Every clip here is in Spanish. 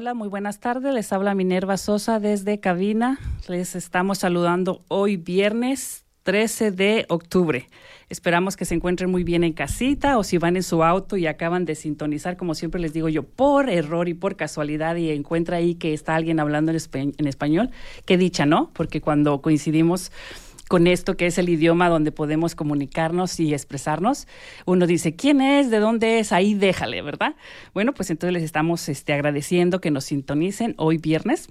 Hola, muy buenas tardes. Les habla Minerva Sosa desde cabina. Les estamos saludando hoy viernes 13 de octubre. Esperamos que se encuentren muy bien en casita o si van en su auto y acaban de sintonizar, como siempre les digo yo, por error y por casualidad y encuentra ahí que está alguien hablando en, espa- en español. Qué dicha, ¿no? Porque cuando coincidimos con esto que es el idioma donde podemos comunicarnos y expresarnos. Uno dice, ¿quién es? ¿De dónde es? Ahí déjale, ¿verdad? Bueno, pues entonces les estamos este, agradeciendo que nos sintonicen hoy viernes.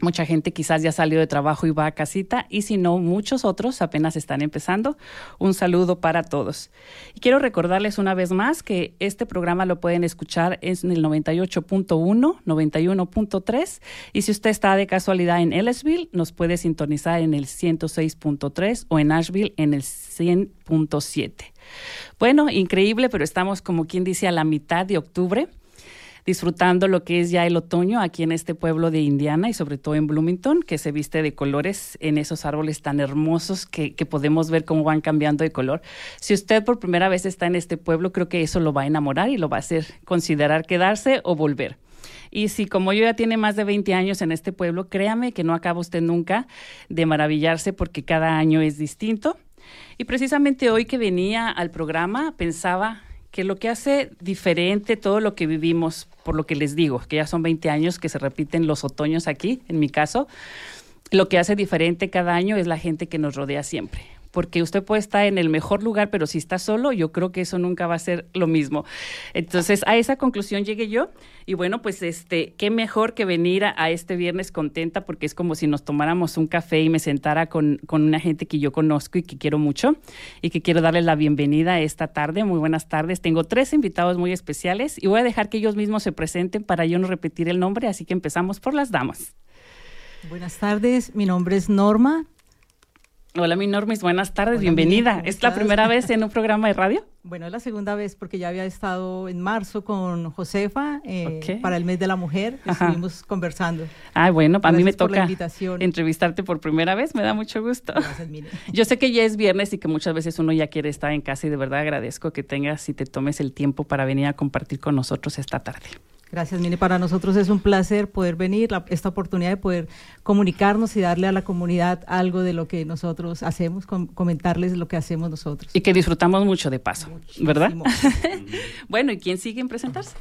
Mucha gente quizás ya salió de trabajo y va a casita y si no, muchos otros apenas están empezando. Un saludo para todos. Y quiero recordarles una vez más que este programa lo pueden escuchar en el 98.1, 91.3 y si usted está de casualidad en Ellisville, nos puede sintonizar en el 106.3 o en Asheville en el 100.7. Bueno, increíble, pero estamos como quien dice a la mitad de octubre disfrutando lo que es ya el otoño aquí en este pueblo de Indiana y sobre todo en Bloomington, que se viste de colores en esos árboles tan hermosos que, podemos ver cómo van cambiando de color. Si usted por primera vez está en este pueblo, creo que eso lo va a enamorar y lo va a hacer considerar quedarse o volver. Y si como yo ya tiene más de 20 años en este pueblo, créame que no acaba usted nunca de maravillarse porque cada año es distinto. Y precisamente hoy que venía al programa pensaba que lo que hace diferente todo lo que vivimos, por lo que les digo, que ya son 20 años que se repiten los otoños aquí, en mi caso, lo que hace diferente cada año es la gente que nos rodea siempre. Porque usted puede estar en el mejor lugar, pero si está solo, yo creo que eso nunca va a ser lo mismo. Entonces, a esa conclusión llegué yo. Y bueno, pues este, qué mejor que venir a, este viernes contenta, porque es como si nos tomáramos un café y me sentara con, con una gente que yo conozco y que quiero mucho y que quiero darles la bienvenida esta tarde. Muy buenas tardes. Tengo tres invitados muy especiales y voy a dejar que ellos mismos se presenten para yo no repetir el nombre, así que empezamos por las damas. Buenas tardes, mi nombre es Norma. Hola, mi Normis, buenas tardes, Hola, bienvenida. Mini, ¿cómo ¿Es la primera vez en un programa de radio? Bueno, es la segunda vez porque ya había estado en marzo con Josefa eh, para el mes de la mujer. Ajá. Estuvimos conversando. Ah, bueno, a mí me Gracias toca entrevistarte por primera vez, me da mucho gusto. Gracias. Yo sé que ya es viernes y que muchas veces uno ya quiere estar en casa y de verdad agradezco que tengas y te tomes el tiempo para venir a compartir con nosotros esta tarde. Gracias, Mini. Para nosotros es un placer poder venir, la- esta oportunidad de poder comunicarnos y darle a la comunidad algo de lo que nosotros hacemos, com- comentarles lo que hacemos nosotros. Y que disfrutamos mucho de paso, ¿verdad? Bueno, ¿y quién sigue en presentarse?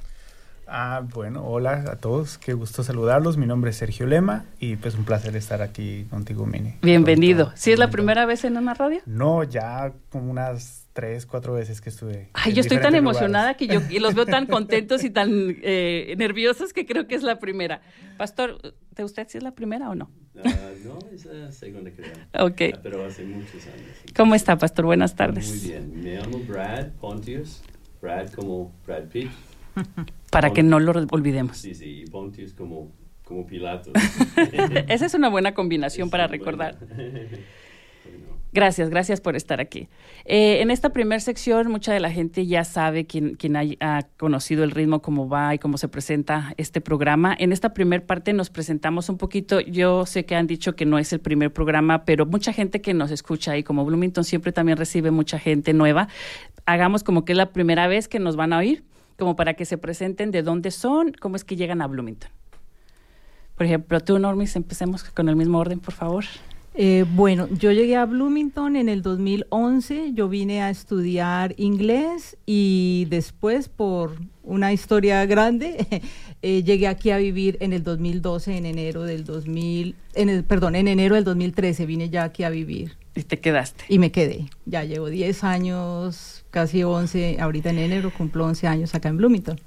Ah, bueno, hola a todos, qué gusto saludarlos. Mi nombre es Sergio Lema y pues un placer estar aquí contigo, Mini. Bienvenido. ¿Sí es la primera vez en una radio? No, ya como unas tres, cuatro veces que estuve. Ay, en yo estoy tan diferentes emocionada lugares. que yo y los veo tan contentos y tan eh, nerviosos que creo que es la primera. Pastor, ¿de usted si es la primera o no? Ah, no, es la segunda creo. Ok. Ah, pero hace muchos años. ¿Cómo está, Pastor? Buenas tardes. Muy bien. Me llamo Brad Pontius. Brad como Brad Pitt. Para que no lo olvidemos. Sí, sí. Y Pontius como, como Pilato. Esa es una buena combinación Es para recordar. buena. Gracias, gracias por estar aquí. Eh, en esta primera sección, mucha de la gente ya sabe hay- ha conocido el ritmo, cómo va y cómo se presenta este programa. En esta primera parte nos presentamos un poquito. Yo sé que han dicho que no es el primer programa, pero mucha gente que nos escucha y como Bloomington siempre también recibe mucha gente nueva, hagamos como que es la primera vez que nos van a oír, como para que se presenten de dónde son, cómo es que llegan a Bloomington. Por ejemplo, tú, Normis, empecemos con el mismo orden, por favor. Eh, bueno, yo llegué a Bloomington en el 2011, yo vine a estudiar inglés y después por una historia grande eh, llegué aquí a vivir en el 2012, en enero del 2000, en el, perdón, en enero del 2013 vine ya aquí a vivir. Y te quedaste. Y me quedé. Ya llevo 10 años, casi 11, ahorita en enero cumplo 11 años acá en Bloomington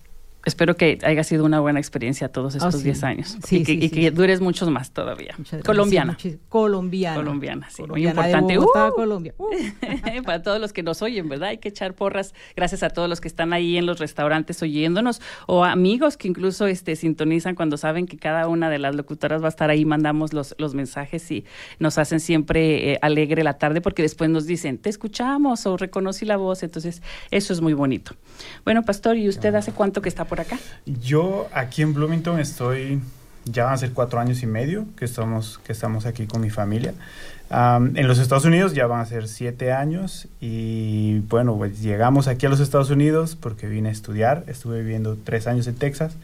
espero que haya sido una buena experiencia todos oh, estos 10 años sí, y, que, y que, dures muchos más todavía. Colombiana. colombiana. Colombiana, sí. muy importante. Uh, Colombia. Uh. Para todos los que nos oyen, ¿verdad? Hay que echar porras. Gracias a todos los que están ahí en los restaurantes oyéndonos o amigos que incluso este, sintonizan cuando saben que cada una de las locutoras va a estar ahí. Mandamos los, los mensajes y nos hacen siempre eh, alegre la tarde porque después nos dicen, te escuchamos o reconocí la voz. Entonces, eso es muy bonito. Bueno, Pastor, ¿y usted hace cuánto que está por acá? Yo aquí en Bloomington estoy, ya van a ser cuatro años y medio que estamos, que estamos aquí con mi familia. en los Estados Unidos ya van a ser siete años y bueno, pues llegamos aquí a los Estados Unidos porque vine a estudiar, estuve viviendo tres años en Texas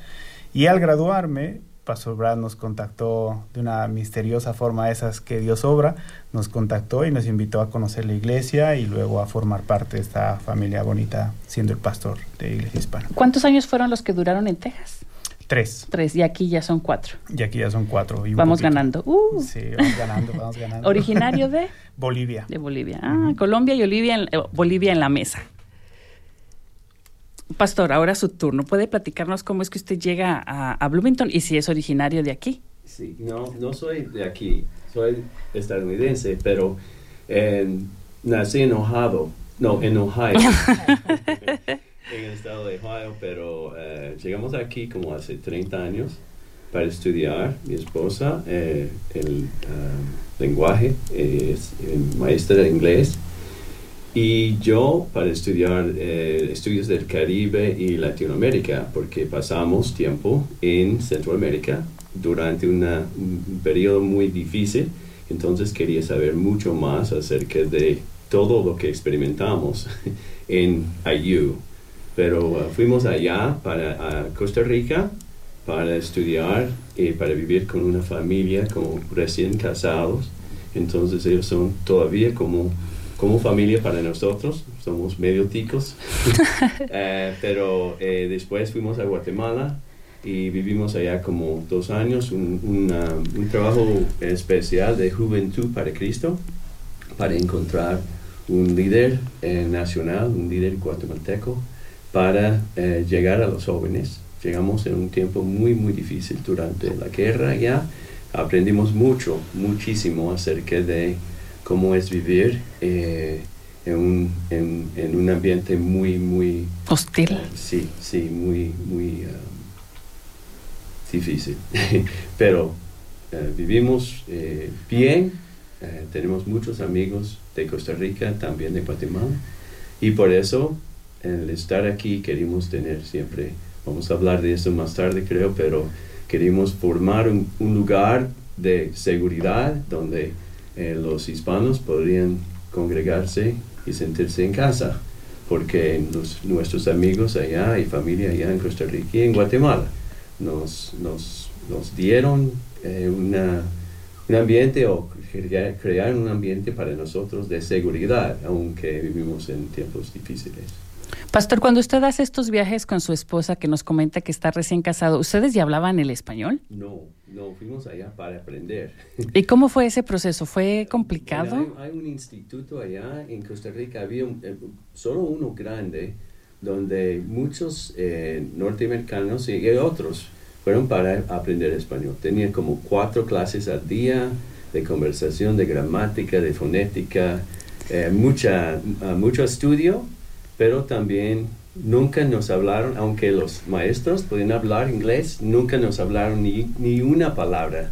y al graduarme Pastor Brad nos contactó de una misteriosa forma, esas que Dios obra, nos contactó y nos invitó a conocer la iglesia y luego a formar parte de esta familia bonita, siendo el pastor de Iglesia Hispana. ¿Cuántos años fueron los que duraron en Texas? Tres. Tres, y aquí ya son cuatro. Y aquí ya son cuatro. vamos ganando. Uh. Sí, vamos ganando, vamos ganando. ¿Originario de? Bolivia. De Bolivia. Ah, Colombia y Bolivia en, eh, Bolivia en la mesa. Pastor, ahora su turno. ¿Puede platicarnos cómo es que usted llega a, Bloomington y si es originario de aquí? Sí, no, no soy de aquí, soy estadounidense, pero eh, nací en Ohio, no, en Ohio, en el estado de Ohio, pero eh, llegamos aquí como hace 30 años para estudiar. Mi esposa, eh, el lenguaje, es maestra de inglés y yo para estudiar eh, estudios del Caribe y Latinoamérica, porque pasamos tiempo en Centroamérica durante una, un periodo muy difícil, entonces quería saber mucho más acerca de todo lo que experimentamos en IU. Pero uh, fuimos allá para Costa Rica para estudiar y para vivir con una familia como recién casados. Entonces ellos son todavía como como familia para nosotros, somos medio ticos, eh, pero eh, después fuimos a Guatemala y vivimos allá como dos años, un, un, trabajo especial de Juventud para Cristo, para encontrar un líder eh, nacional, un líder guatemalteco, para llegar a los jóvenes. Llegamos en un tiempo muy, muy difícil durante la guerra ya. Aprendimos mucho, muchísimo acerca de cómo es vivir eh, en, un, en, en, un, ambiente muy, muy... Hostil. sí, sí, muy, muy um, difícil. Pero eh, vivimos eh, bien, tenemos muchos amigos de Costa Rica, también de Guatemala, y por eso el estar aquí queremos tener siempre, vamos a hablar de eso más tarde creo, pero queremos formar un, un lugar de seguridad donde eh, los hispanos podrían congregarse y sentirse en casa, porque nuestros amigos allá y familia allá en Costa Rica y en Guatemala nos, nos, nos dieron eh, una, un ambiente o crear un ambiente para nosotros de seguridad, aunque vivimos en tiempos difíciles. Pastor, cuando usted hace estos viajes con su esposa que nos comenta que está recién casado, ¿ustedes ya hablaban el español? No, no, fuimos allá para aprender. ¿Y cómo fue ese proceso? ¿Fue complicado? hay, un instituto allá en Costa Rica, había eh, solo uno grande, donde muchos eh, norteamericanos y otros fueron para aprender español. Tenían como cuatro clases al día de conversación, de gramática, de fonética, eh, mucha, mucho estudio pero también nunca nos hablaron, aunque los maestros podían hablar inglés, nunca nos hablaron ni, ni una palabra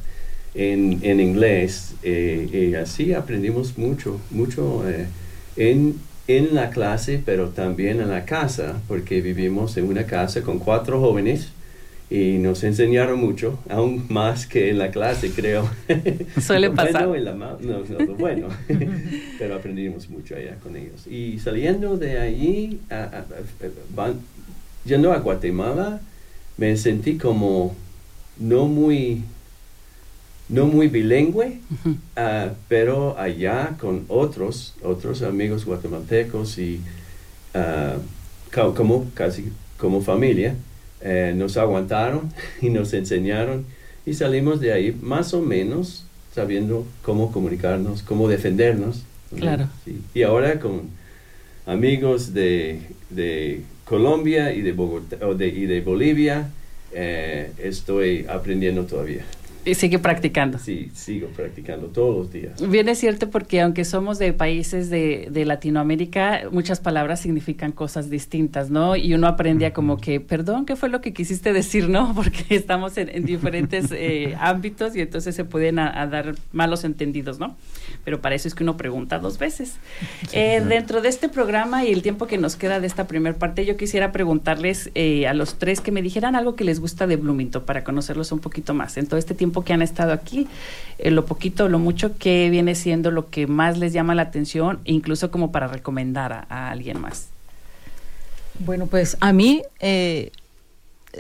en, en inglés. Eh, y así aprendimos mucho, mucho eh, en, en la clase, pero también en la casa, porque vivimos en una casa con cuatro jóvenes y nos enseñaron mucho, aún más que en la clase, creo. Suele pasar. Bueno, no, no, bueno, pero aprendimos mucho allá con ellos. Y saliendo de allí, van, yendo a Guatemala, me sentí como no muy no muy bilingüe, ah, pero allá con otros, otros amigos guatemaltecos y ah, como casi como familia, eh, nos aguantaron y nos enseñaron y salimos de ahí más o menos sabiendo cómo comunicarnos, cómo defendernos. Claro. Y ahora con amigos de, de Colombia y de, Bogotá, de, y de Bolivia, eh, estoy aprendiendo todavía. Y sigue practicando. Sí, sigo practicando todos los días. Bien es cierto porque aunque somos de países de, de, Latinoamérica, muchas palabras significan cosas distintas, ¿no? Y uno aprende a como que, perdón, ¿qué fue lo que quisiste decir, no? Porque estamos en, diferentes eh, ámbitos y entonces se pueden a, dar malos entendidos, ¿no? Pero para eso es que uno pregunta dos veces. Eh, dentro de este programa y el tiempo que nos queda de esta primera parte, yo quisiera preguntarles eh, a los tres que me dijeran algo que les gusta de Bloomington para conocerlos un poquito más. En todo este tiempo que han estado aquí, eh, lo poquito o lo mucho que viene siendo lo que más les llama la atención, incluso como para recomendar a, alguien más. Bueno, pues a mí eh,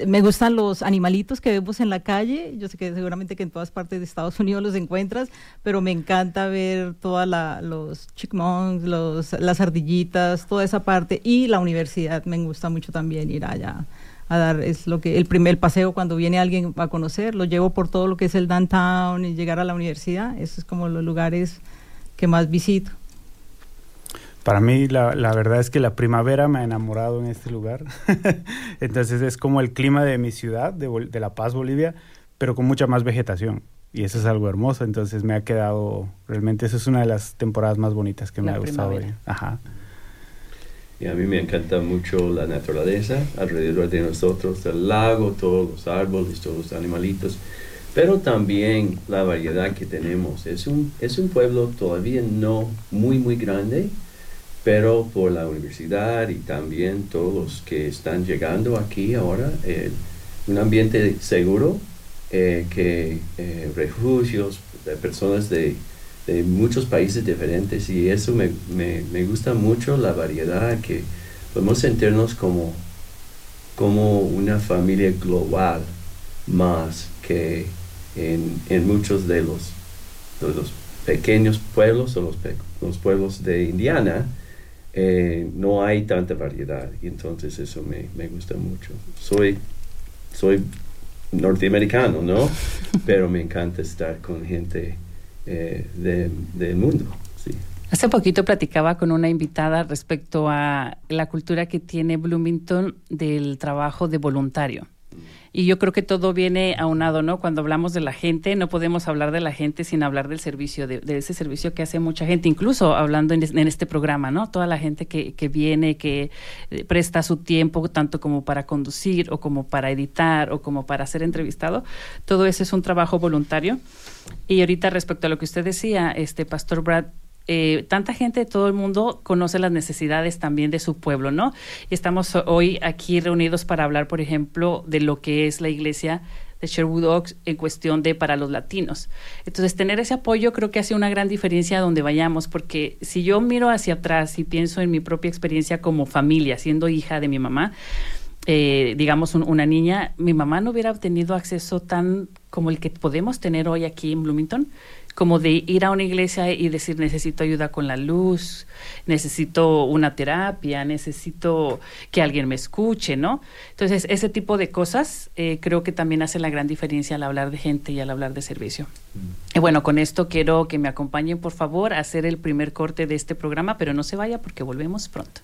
me gustan los animalitos que vemos en la calle. Yo sé que seguramente que en todas partes de Estados Unidos los encuentras, pero me encanta ver todos los chickmunks, los, las ardillitas, toda esa parte. Y la universidad, me gusta mucho también ir allá a dar, es lo que el primer paseo cuando viene alguien a conocer, lo llevo por todo lo que es el downtown y llegar a la universidad, esos es como los lugares que más visito. Para mí la, la verdad es que la primavera me ha enamorado en este lugar, entonces es como el clima de mi ciudad, de, de La Paz, Bolivia, pero con mucha más vegetación y eso es algo hermoso, entonces me ha quedado, realmente eso es una de las temporadas más bonitas que me ha gustado. Ajá. Y a mí me encanta mucho la naturaleza alrededor de nosotros, el lago, todos los árboles, todos los animalitos, pero también la variedad que tenemos. Es un, es un pueblo todavía no muy, muy grande, pero por la universidad y también todos los que están llegando aquí ahora, eh, un ambiente seguro, eh, que eh, refugios, de personas de de muchos países diferentes y eso me, me, me, gusta mucho la variedad que podemos sentirnos como, como una familia global más que en, en muchos de los, de los pequeños pueblos o los, los pueblos de Indiana eh, no hay tanta variedad y entonces eso me, me gusta mucho. Soy, soy norteamericano, ¿no? Pero me encanta estar con gente eh, del mundo. Sí. Hace poquito platicaba con una invitada respecto a la cultura que tiene Bloomington del trabajo de voluntario. Y yo creo que todo viene aunado, ¿no? Cuando hablamos de la gente, no podemos hablar de la gente sin hablar del servicio, de, ese servicio que hace mucha gente, incluso hablando en, este programa, ¿no? Toda la gente que, que, viene, que eh, presta su tiempo, tanto como para conducir o como para editar o como para ser entrevistado, todo eso es un trabajo voluntario. Y ahorita respecto a lo que usted decía, este Pastor Brad, eh, tanta gente de todo el mundo conoce las necesidades también de su pueblo, ¿no? Y estamos hoy aquí reunidos para hablar, por ejemplo, de lo que es la iglesia de Sherwood Oaks en cuestión de para los latinos. Entonces, tener ese apoyo creo que hace una gran diferencia donde vayamos, porque si yo miro hacia atrás y pienso en mi propia experiencia como familia, siendo hija de mi mamá, eh, digamos, una niña, mi mamá no hubiera obtenido acceso tan como el que podemos tener hoy aquí en Bloomington, como de ir a una iglesia y decir necesito ayuda con la luz, necesito una terapia, necesito que alguien me escuche, ¿no? Entonces, ese tipo de cosas eh, creo que también hace la gran diferencia al hablar de gente y al hablar de servicio. Mm. Y bueno, con esto quiero que me acompañen, por favor, a hacer el primer corte de este programa, pero no se vaya porque volvemos pronto.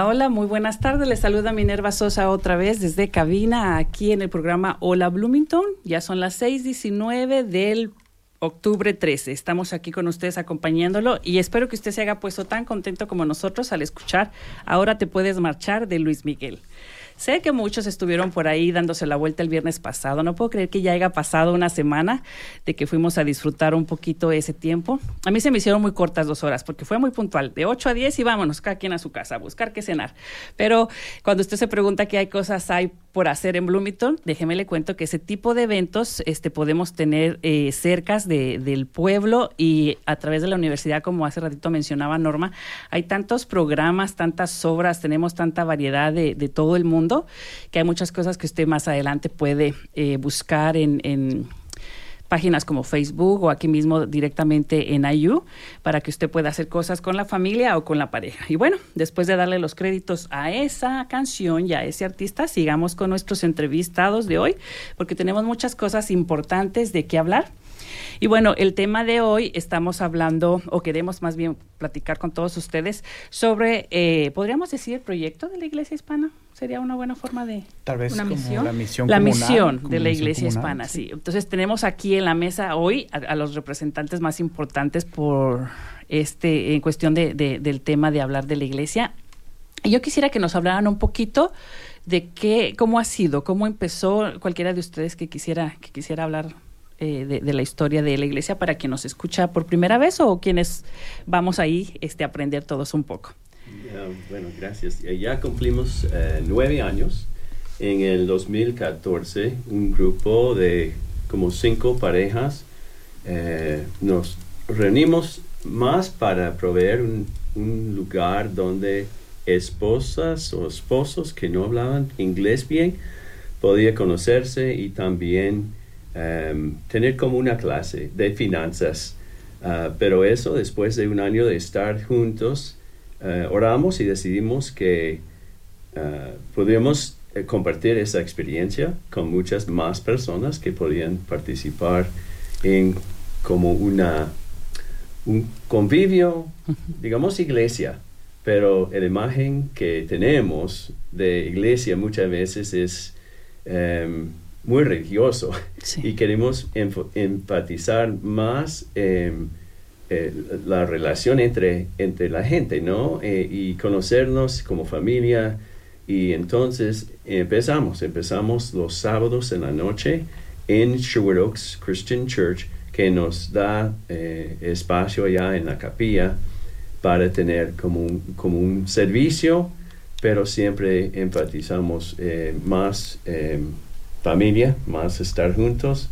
Hola, muy buenas tardes. Les saluda Minerva Sosa otra vez desde cabina aquí en el programa Hola Bloomington. Ya son las 6:19 del octubre 13. Estamos aquí con ustedes acompañándolo y espero que usted se haya puesto tan contento como nosotros al escuchar Ahora te puedes marchar de Luis Miguel. Sé que muchos estuvieron por ahí dándose la vuelta el viernes pasado. No puedo creer que ya haya pasado una semana de que fuimos a disfrutar un poquito ese tiempo. A mí se me hicieron muy cortas dos horas porque fue muy puntual. De 8 a 10 y vámonos, cada quien a su casa a buscar qué cenar. Pero cuando usted se pregunta qué hay cosas hay por hacer en Bloomington, déjeme le cuento que ese tipo de eventos este, podemos tener eh, cercas de, del pueblo y a través de la universidad, como hace ratito mencionaba Norma, hay tantos programas, tantas obras, tenemos tanta variedad de, de todo el mundo que hay muchas cosas que usted más adelante puede eh, buscar en, en páginas como Facebook o aquí mismo directamente en IU para que usted pueda hacer cosas con la familia o con la pareja. Y bueno, después de darle los créditos a esa canción y a ese artista, sigamos con nuestros entrevistados de hoy porque tenemos muchas cosas importantes de qué hablar. Y bueno, el tema de hoy estamos hablando, o queremos más bien platicar con todos ustedes sobre, eh, podríamos decir, el proyecto de la Iglesia Hispana. Sería una buena forma de... Tal vez una como misión. la misión La comunal, misión de la Iglesia comunal, Hispana, sí. Entonces tenemos aquí en la mesa hoy a, a los representantes más importantes por este, en cuestión de, de- del tema de hablar de la Iglesia. Y yo quisiera que nos hablaran un poquito de qué, cómo ha sido, cómo empezó cualquiera de ustedes que quisiera, que quisiera hablar eh, de, de la historia de la iglesia para quien nos escucha por primera vez o quienes vamos ahí este, a aprender todos un poco. Ya, bueno, gracias. Ya- Ya cumplimos eh, nueve años. En el 2014, un grupo de como cinco parejas eh, nos reunimos más para proveer un, un lugar donde esposas o esposos que no hablaban inglés bien podían conocerse y también em, tener como una clase de finanzas. Ah, pero eso después de un año de estar juntos, eh, oramos y decidimos que ah, podíamos eh, compartir esa experiencia con muchas más personas que podían participar en como una un convivio, digamos iglesia, pero la imagen que tenemos de iglesia muchas veces es em, muy religioso y queremos enfatizar más em, eh, la relación entre, entre la gente, ¿no? Eh, y conocernos como familia. Y entonces empezamos, empezamos los sábados en la noche en Sherwood Oaks Christian Church, que nos da eh, espacio allá en la capilla para tener como un, como un servicio, pero siempre enfatizamos eh, más eh, familia, más estar juntos.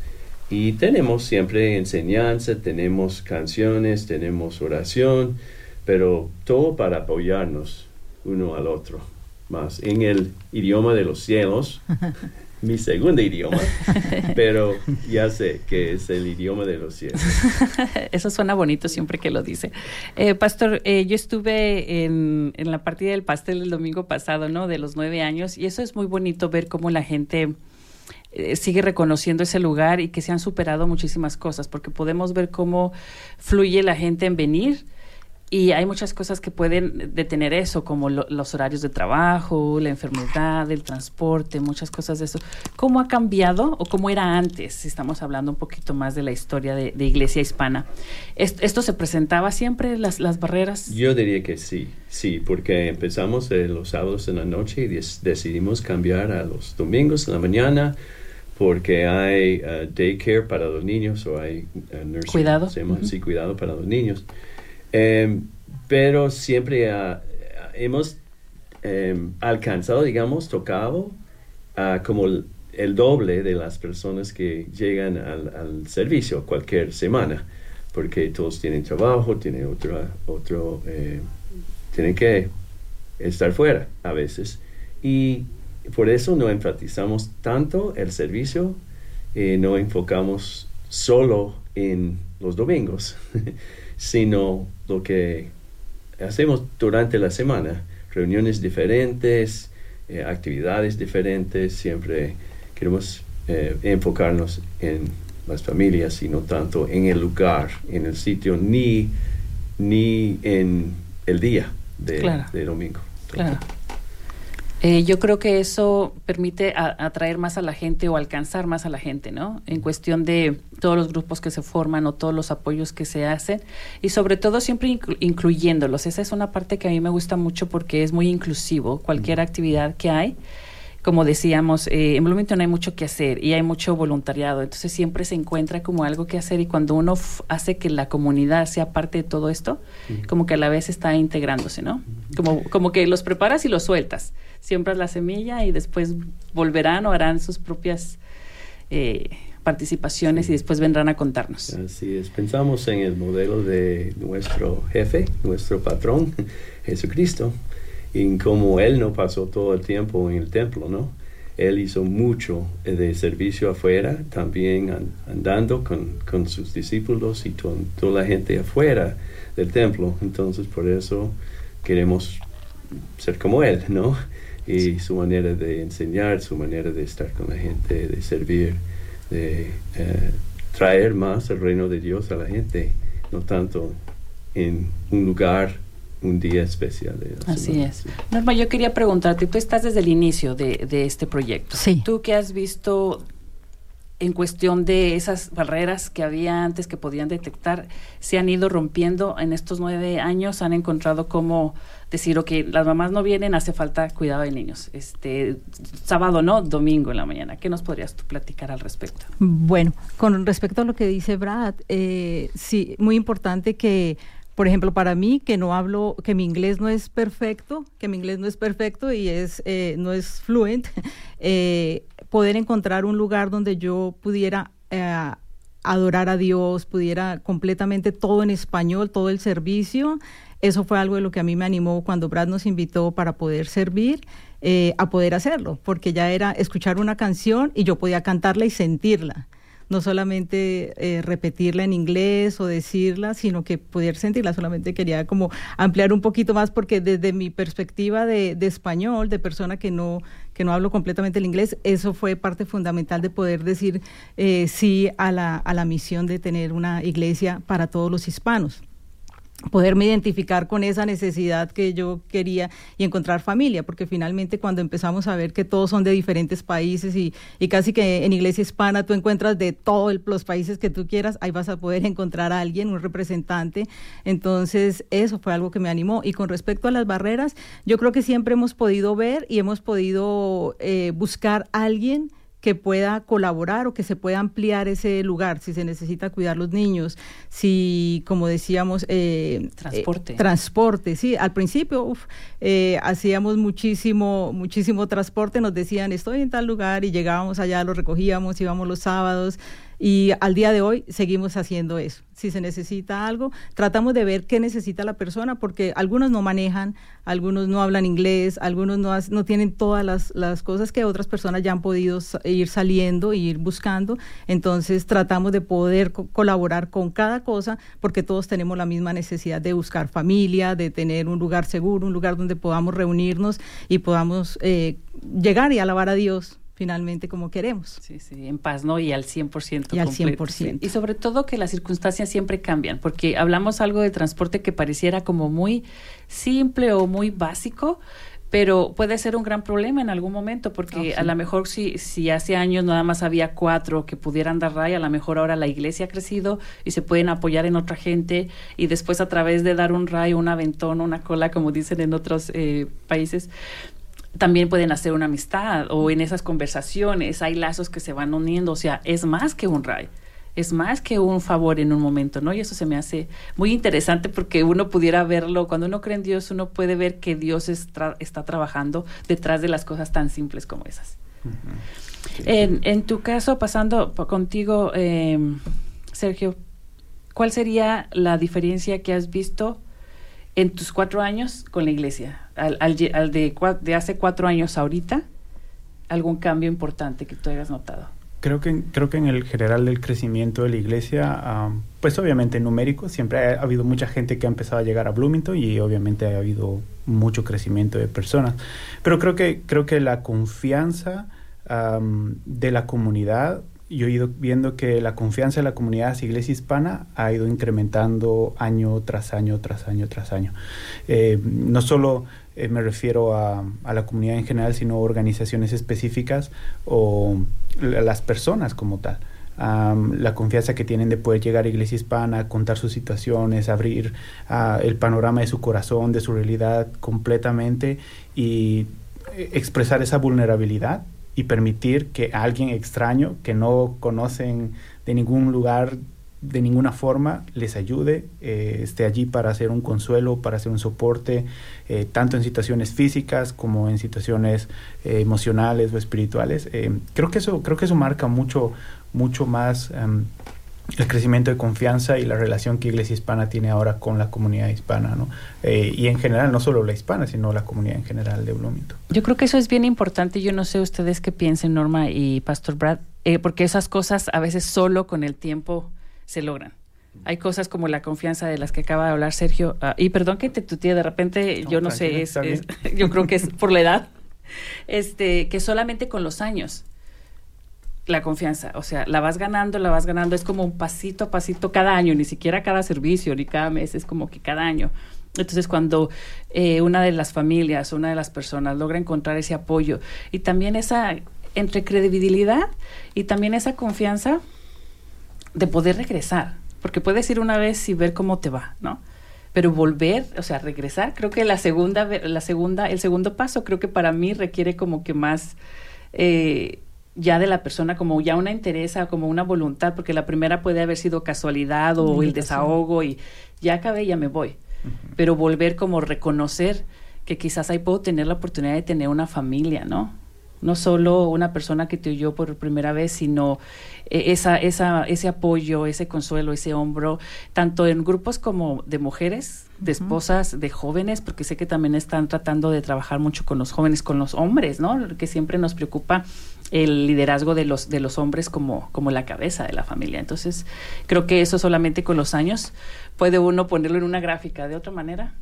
Y tenemos siempre enseñanza, tenemos canciones, tenemos oración, pero todo para apoyarnos uno al otro, más en el idioma de los cielos, mi segundo idioma, pero ya sé que es el idioma de los cielos. Eso suena bonito siempre que lo dice. Eh, Pastor, eh, yo estuve en, en la partida del pastel el domingo pasado, ¿no? De los nueve años, y eso es muy bonito ver cómo la gente sigue reconociendo ese lugar y que se han superado muchísimas cosas, porque podemos ver cómo fluye la gente en venir. Y hay muchas cosas que pueden detener eso, como lo- los horarios de trabajo, la enfermedad, el transporte, muchas cosas de eso. ¿Cómo ha cambiado o cómo era antes? Si estamos hablando un poquito más de la historia de, de Iglesia Hispana. ¿Est- ¿Esto se presentaba siempre, las, las barreras? Yo diría que sí, sí, porque empezamos eh, los sábados en la noche y decidimos cambiar a los domingos en la mañana porque hay eh, daycare para los niños o hay eh, nursery, Cuidado. se llama Ujú. así, cuidado para los niños. Em, pero siempre ah, hemos em, alcanzado, digamos, tocado ah, como el, doble de las personas que llegan al, servicio cualquier semana, porque todos tienen trabajo, tienen otro, otro eh, tienen que estar fuera a veces. Y por eso no enfatizamos tanto el servicio, eh, no enfocamos solo en los domingos, sino lo que hacemos durante la semana, reuniones diferentes, eh, actividades diferentes, siempre queremos eh, enfocarnos en las familias y no tanto en el lugar, en el sitio, ni, ni en el día de, Claro. de domingo. Claro. Eh, yo creo que eso permite atraer más a la gente o alcanzar más a la gente, ¿no? En cuestión de todos los grupos que se forman o todos los apoyos que se hacen y sobre todo siempre incluyéndolos. Esa es una parte que a mí me gusta mucho porque es muy inclusivo. Cualquier actividad que hay como decíamos, eh, en Bloomington hay mucho que hacer y hay mucho voluntariado, entonces siempre se encuentra como algo que hacer y cuando uno hace que la comunidad sea parte de todo esto, como que a la vez está integrándose, ¿no? Como, como que los preparas y los sueltas, siembras la semilla y después volverán o harán sus propias eh, participaciones y después vendrán a contarnos. Así es, pensamos en el modelo de nuestro jefe, nuestro patrón, Jesucristo en cómo él no pasó todo el tiempo en el templo, ¿no? Él hizo mucho de servicio afuera, también andando con, sus discípulos y toda la gente afuera del templo. Entonces, por eso queremos ser como él, ¿no? Y su manera de enseñar, su manera de estar con la gente, de servir, de eh, traer más el reino de Dios a la gente, no tanto en un lugar un día especial. Así es. Norma, yo quería preguntarte, tú estás desde el inicio de, este proyecto. Sí. ¿Tú qué has visto en cuestión de esas barreras que había antes que podían detectar, se han ido rompiendo en estos nueve años? ¿Han encontrado cómo decir, ok, las mamás no vienen, hace falta cuidado de niños? Este, sábado no, domingo en la mañana. ¿Qué nos podrías tú platicar al respecto? Bueno, con respecto a lo que dice Brad, eh, sí, muy importante que por ejemplo, para mí, que no hablo, que mi inglés no es perfecto, que mi inglés no es perfecto y es, eh, no es fluent, eh, poder encontrar un lugar donde yo pudiera eh, adorar a Dios, pudiera completamente todo en español, todo el servicio, eso fue algo de lo que a mí me animó cuando Brad nos invitó para poder servir, a poder hacerlo, porque ya era escuchar una canción y yo podía cantarla y sentirla no solamente eh, repetirla en inglés o decirla, sino que poder sentirla. Solamente quería como ampliar un poquito más porque desde mi perspectiva de, español, de persona que no, que no hablo completamente el inglés, eso fue parte fundamental de poder decir eh, sí a la, a la misión de tener una iglesia para todos los hispanos poderme identificar con esa necesidad que yo quería y encontrar familia, porque finalmente cuando empezamos a ver que todos son de diferentes países y, y casi que en iglesia hispana tú encuentras de todos los países que tú quieras, ahí vas a poder encontrar a alguien, un representante. Entonces, eso fue algo que me animó. Y con respecto a las barreras, yo creo que siempre hemos podido ver y hemos podido eh, buscar a alguien que pueda colaborar o que se pueda ampliar ese lugar, si se necesita cuidar los niños, si, como decíamos, eh, transporte. Eh, transporte, sí, al principio eh, hacíamos muchísimo, muchísimo transporte, nos decían, estoy en tal lugar y llegábamos allá, lo recogíamos, íbamos los sábados, y al día de hoy seguimos haciendo eso. Si se necesita algo, tratamos de ver qué necesita la persona, porque algunos no manejan, algunos no hablan inglés, algunos no, no tienen todas las, las, cosas que otras personas ya han podido ir saliendo e ir buscando. Entonces tratamos de poder colaborar con cada cosa, porque todos tenemos la misma necesidad de buscar familia, de tener un lugar seguro, un lugar donde podamos reunirnos y podamos eh, llegar y alabar a Dios finalmente como queremos. Sí, sí, en paz, ¿no? Y al 100%. Y al 100%. Y sobre todo que las circunstancias siempre cambian, porque hablamos algo de transporte que pareciera como muy simple o muy básico, pero puede ser un gran problema en algún momento, porque oh, a lo mejor si, si hace años nada más había cuatro que pudieran dar raya, a lo mejor ahora la iglesia ha crecido y se pueden apoyar en otra gente y después a través de dar un rayo, un aventón, una cola, como dicen en otros eh, países, también pueden hacer una amistad o en esas conversaciones hay lazos que se van uniendo, o sea, es más que un ray, es más que un favor en un momento, ¿no? Y eso se me hace muy interesante porque uno pudiera verlo, cuando uno cree en Dios, uno puede ver que Dios está trabajando detrás de las cosas tan simples como esas. en, en, tu caso, pasando contigo, eh, Sergio, ¿cuál sería la diferencia que has visto en tus cuatro años con la iglesia? al, de, hace cuatro años ahorita, algún cambio importante que tú hayas notado? Creo que, creo que en el general del crecimiento de la iglesia, pues obviamente numérico, siempre ha, habido mucha gente que ha empezado a llegar a Bloomington y obviamente ha habido mucho crecimiento de personas. Pero creo que, creo que la confianza de la comunidad yo he ido viendo que la confianza en la comunidad iglesia hispana ha ido incrementando año tras año, tras año, tras año. Eh, no solo eh, me refiero a, a, la comunidad en general, sino organizaciones específicas o las personas como tal. la confianza que tienen de poder llegar a Iglesia Hispana, contar sus situaciones, abrir uh, el panorama de su corazón, de su realidad completamente y eh, expresar esa vulnerabilidad y permitir que alguien extraño que no conocen de ningún lugar, de ninguna forma, les ayude, eh, esté allí para hacer un consuelo, para hacer un soporte, eh, tanto en situaciones físicas como en situaciones eh, emocionales o espirituales. creo, que eso, creo que eso marca mucho, mucho más em, el crecimiento de confianza y la relación que Iglesia Hispana tiene ahora con la comunidad hispana, ¿no? Eh, y en general, no solo la hispana, sino la comunidad en general de Bloomington. Yo creo que eso es bien importante. Yo no sé ustedes qué piensen, Norma y Pastor Brad, eh, porque esas cosas a veces solo con el tiempo se logran. Hay cosas como la confianza de las que acaba de hablar Sergio. Ah, y perdón que te tutee de repente, yo no sé, es, yo creo que es por la edad, este, que solamente con los años la confianza, o sea, la vas ganando, la vas ganando, es como un pasito a pasito cada año, ni siquiera cada servicio, ni cada mes, es como que cada año. Entonces, cuando eh, una de las familias, una de las personas logra encontrar ese apoyo y también esa entre credibilidad y también esa confianza de poder regresar, porque puedes ir una vez y ver cómo te va, ¿no? Pero volver, o sea, regresar, creo que la segunda, la segunda, el segundo paso, creo que para mí requiere como que más eh, ya de la persona como ya una interesa, como una voluntad, porque la primera puede haber sido casualidad o el desahogo y ya acabé, ya me voy. Pero volver como reconocer que quizás ahí puedo tener la oportunidad de tener una familia, ¿no? No solo una persona que te oyó por primera vez, sino e, esa, esa, ese apoyo, ese consuelo, ese hombro, tanto en grupos como de mujeres, de esposas, de jóvenes, porque sé que también están tratando de trabajar mucho con los jóvenes, con los hombres, ¿no? Que siempre nos preocupa el liderazgo de los, de los hombres como, como la cabeza de la familia. Entonces, creo que eso solamente con los años puede uno ponerlo en una gráfica. De otra manera,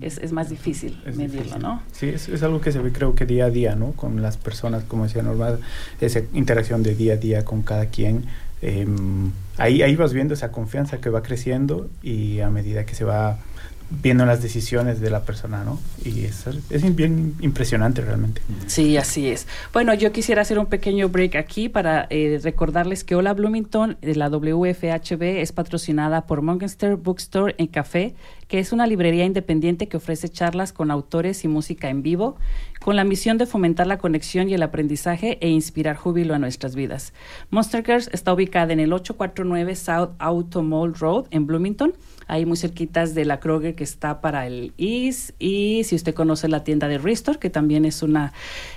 es, es, más difícil medirlo, ¿no? Sí, es, es, algo que se ve creo que día a día, ¿no? Con las personas, como decía Normal, esa interacción de día a día con cada quien. Em, ahí, ahí vas viendo esa confianza que va creciendo y a medida que se va viendo las decisiones de la persona, ¿no? Y es, es bien impresionante realmente. Sí, así es. Bueno, yo quisiera hacer un pequeño break aquí para eh, recordarles que Hola Bloomington, de la WFHB, es patrocinada por Monkenster Bookstore en Café, que es una librería independiente que ofrece charlas con autores y música en vivo, con la misión de fomentar la conexión y el aprendizaje e inspirar júbilo a nuestras vidas. Monster Girls está ubicada en el 849 South Auto Mall Road en Bloomington ahí muy cerquitas de la Kroger que está para el IS y si usted conoce la tienda de Restore, que también es una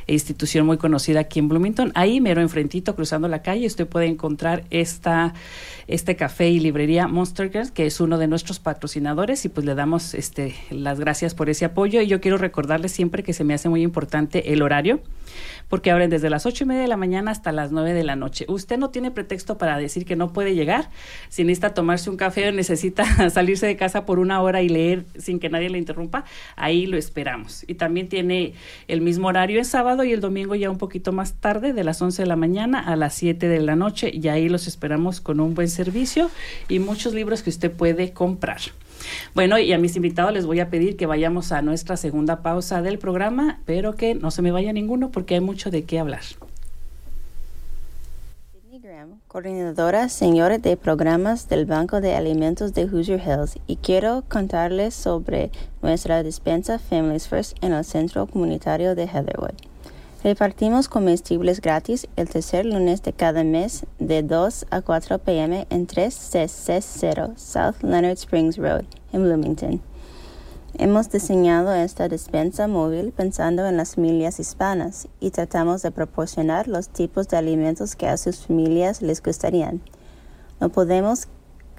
institución muy conocida aquí en Bloomington, ahí mero enfrentito cruzando la calle usted puede encontrar esta este café y librería Monster Girls, que es uno de nuestros patrocinadores y pues le damos este las gracias por ese apoyo y yo quiero recordarle siempre que se me hace muy importante el horario porque abren desde las ocho y media de la mañana hasta las nueve de la noche. Usted no tiene pretexto para decir que no puede llegar. Si necesita tomarse un café o necesita salirse de casa por una hora y leer sin que nadie le interrumpa, ahí lo esperamos. Y también tiene el mismo horario el sábado y el domingo ya un poquito más tarde, de las once de la mañana a las siete de la noche. Y ahí los esperamos con un buen servicio y muchos libros que usted puede comprar. Bueno, y a mis invitados les voy a pedir que vayamos a nuestra segunda pausa del programa, pero que no se me vaya ninguno porque hay mucho de qué hablar. Graham, coordinadora señora de programas del Banco de Alimentos de Hoosier Hills, y quiero contarles sobre nuestra despensa Families First en el Centro Comunitario de Heatherwood. Repartimos comestibles gratis el tercer lunes de cada mes de 2 a 4 pm en 3660 South Leonard Springs Road en Bloomington. Hemos diseñado esta despensa móvil pensando en las familias hispanas y tratamos de proporcionar los tipos de alimentos que a sus familias les gustarían. No podemos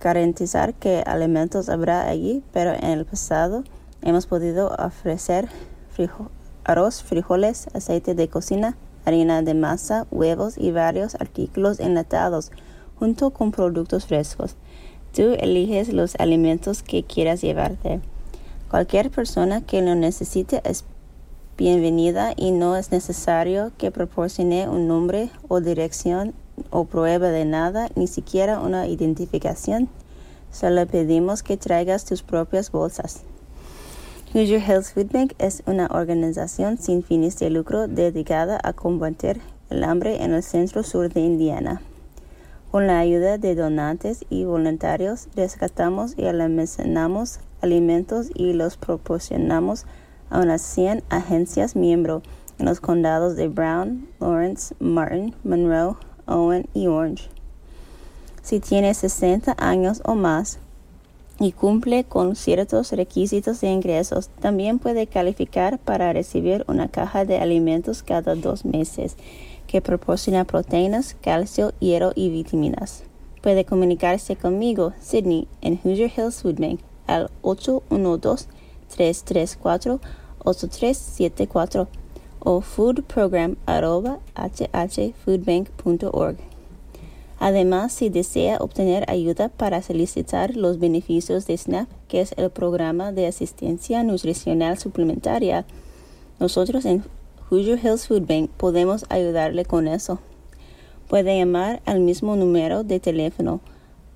garantizar qué alimentos habrá allí, pero en el pasado hemos podido ofrecer frijoles arroz, frijoles, aceite de cocina, harina de masa, huevos y varios artículos enlatados, junto con productos frescos. Tú eliges los alimentos que quieras llevarte. Cualquier persona que lo necesite es bienvenida y no es necesario que proporcione un nombre o dirección o prueba de nada, ni siquiera una identificación, solo pedimos que traigas tus propias bolsas. Hoosier Hills Food Bank es una organización sin fines de lucro dedicada a combatir el hambre en el centro sur de Indiana. Con la ayuda de donantes y voluntarios, rescatamos y almacenamos alimentos y los proporcionamos a unas 100 agencias miembro en los condados de Brown, Lawrence, Martin, Monroe, Owen y Orange. Si tiene 60 años o más, y cumple con ciertos requisitos de ingresos, también puede calificar para recibir una caja de alimentos cada dos meses que proporciona proteínas, calcio, hierro y vitaminas. Puede comunicarse conmigo, Sydney, en Hoosier Hills Food Bank al 812-334-8374 o foodprogram.hhfoodbank.org. Además, si desea obtener ayuda para solicitar los beneficios de SNAP, que es el programa de asistencia nutricional suplementaria, nosotros en Hoosier Hills Food Bank podemos ayudarle con eso. Puede llamar al mismo número de teléfono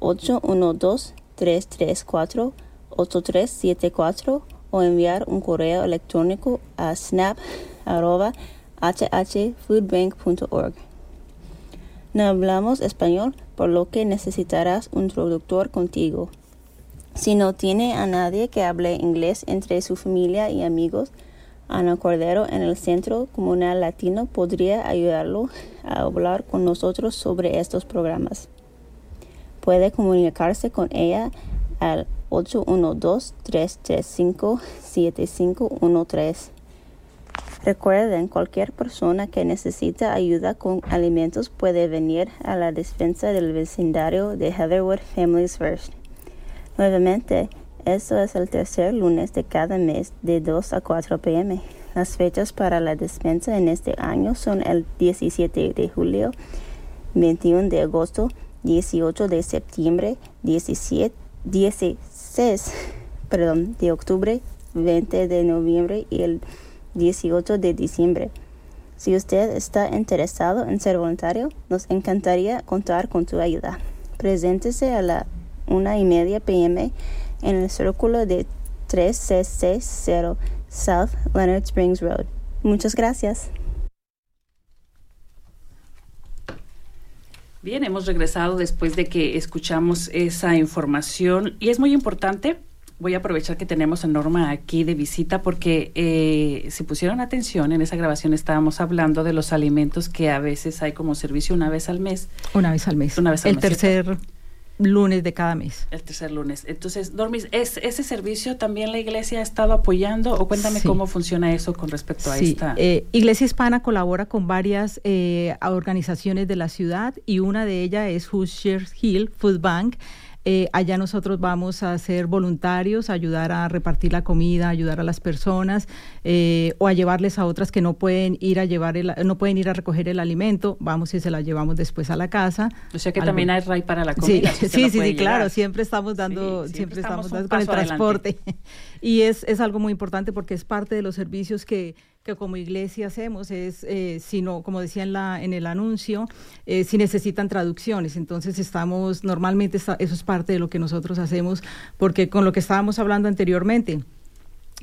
812-334-8374 o enviar un correo electrónico a snap.hhfoodbank.org. No hablamos español, por lo que necesitarás un traductor contigo. Si no tiene a nadie que hable inglés entre su familia y amigos, Ana Cordero en el Centro Comunal Latino podría ayudarlo a hablar con nosotros sobre estos programas. Puede comunicarse con ella al 812-335-7513 Recuerden, cualquier persona que necesita ayuda con alimentos puede venir a la despensa del vecindario de Heatherwood Families First. Nuevamente, eso es el tercer lunes de cada mes de 2 a 4 pm. Las fechas para la despensa en este año son el 17 de julio, 21 de agosto, 18 de septiembre, 17, 16 perdón, de octubre, 20 de noviembre y el 18 de diciembre. Si usted está interesado en ser voluntario, nos encantaría contar con tu ayuda. Preséntese a la una y media pm en el círculo de 3660 South Leonard Springs Road. Muchas gracias. Bien, hemos regresado después de que escuchamos esa información y es muy importante voy a aprovechar que tenemos a Norma aquí de visita porque eh, si pusieron atención en esa grabación estábamos hablando de los alimentos que a veces hay como servicio una vez al mes. Una vez al mes. Una vez al El tercer lunes de cada mes. El tercer lunes. Entonces, Dormis, ¿es, ¿ese servicio también la iglesia ha estado apoyando o cuéntame cómo funciona eso con respecto a sí. esta? Eh, iglesia Hispana colabora con varias eh, organizaciones de la ciudad y una de ellas es Hoosier Hill Food Bank eh, allá nosotros vamos a ser voluntarios, a ayudar a repartir la comida, ayudar a las personas eh, o a llevarles a otras que no pueden ir a llevar el, no pueden ir a recoger el alimento. Vamos y se la llevamos después a la casa. O sea que también hay RAI para la comida. Sí, sí, sí, claro. Siempre estamos dando, siempre, estamos, dando con el transporte. y es, es algo muy importante porque es parte de los servicios que que como iglesia hacemos es, eh, sino, como decía en, la, en el anuncio, eh, si necesitan traducciones. Entonces estamos, normalmente eso es parte de lo que nosotros hacemos, porque con lo que estábamos hablando anteriormente,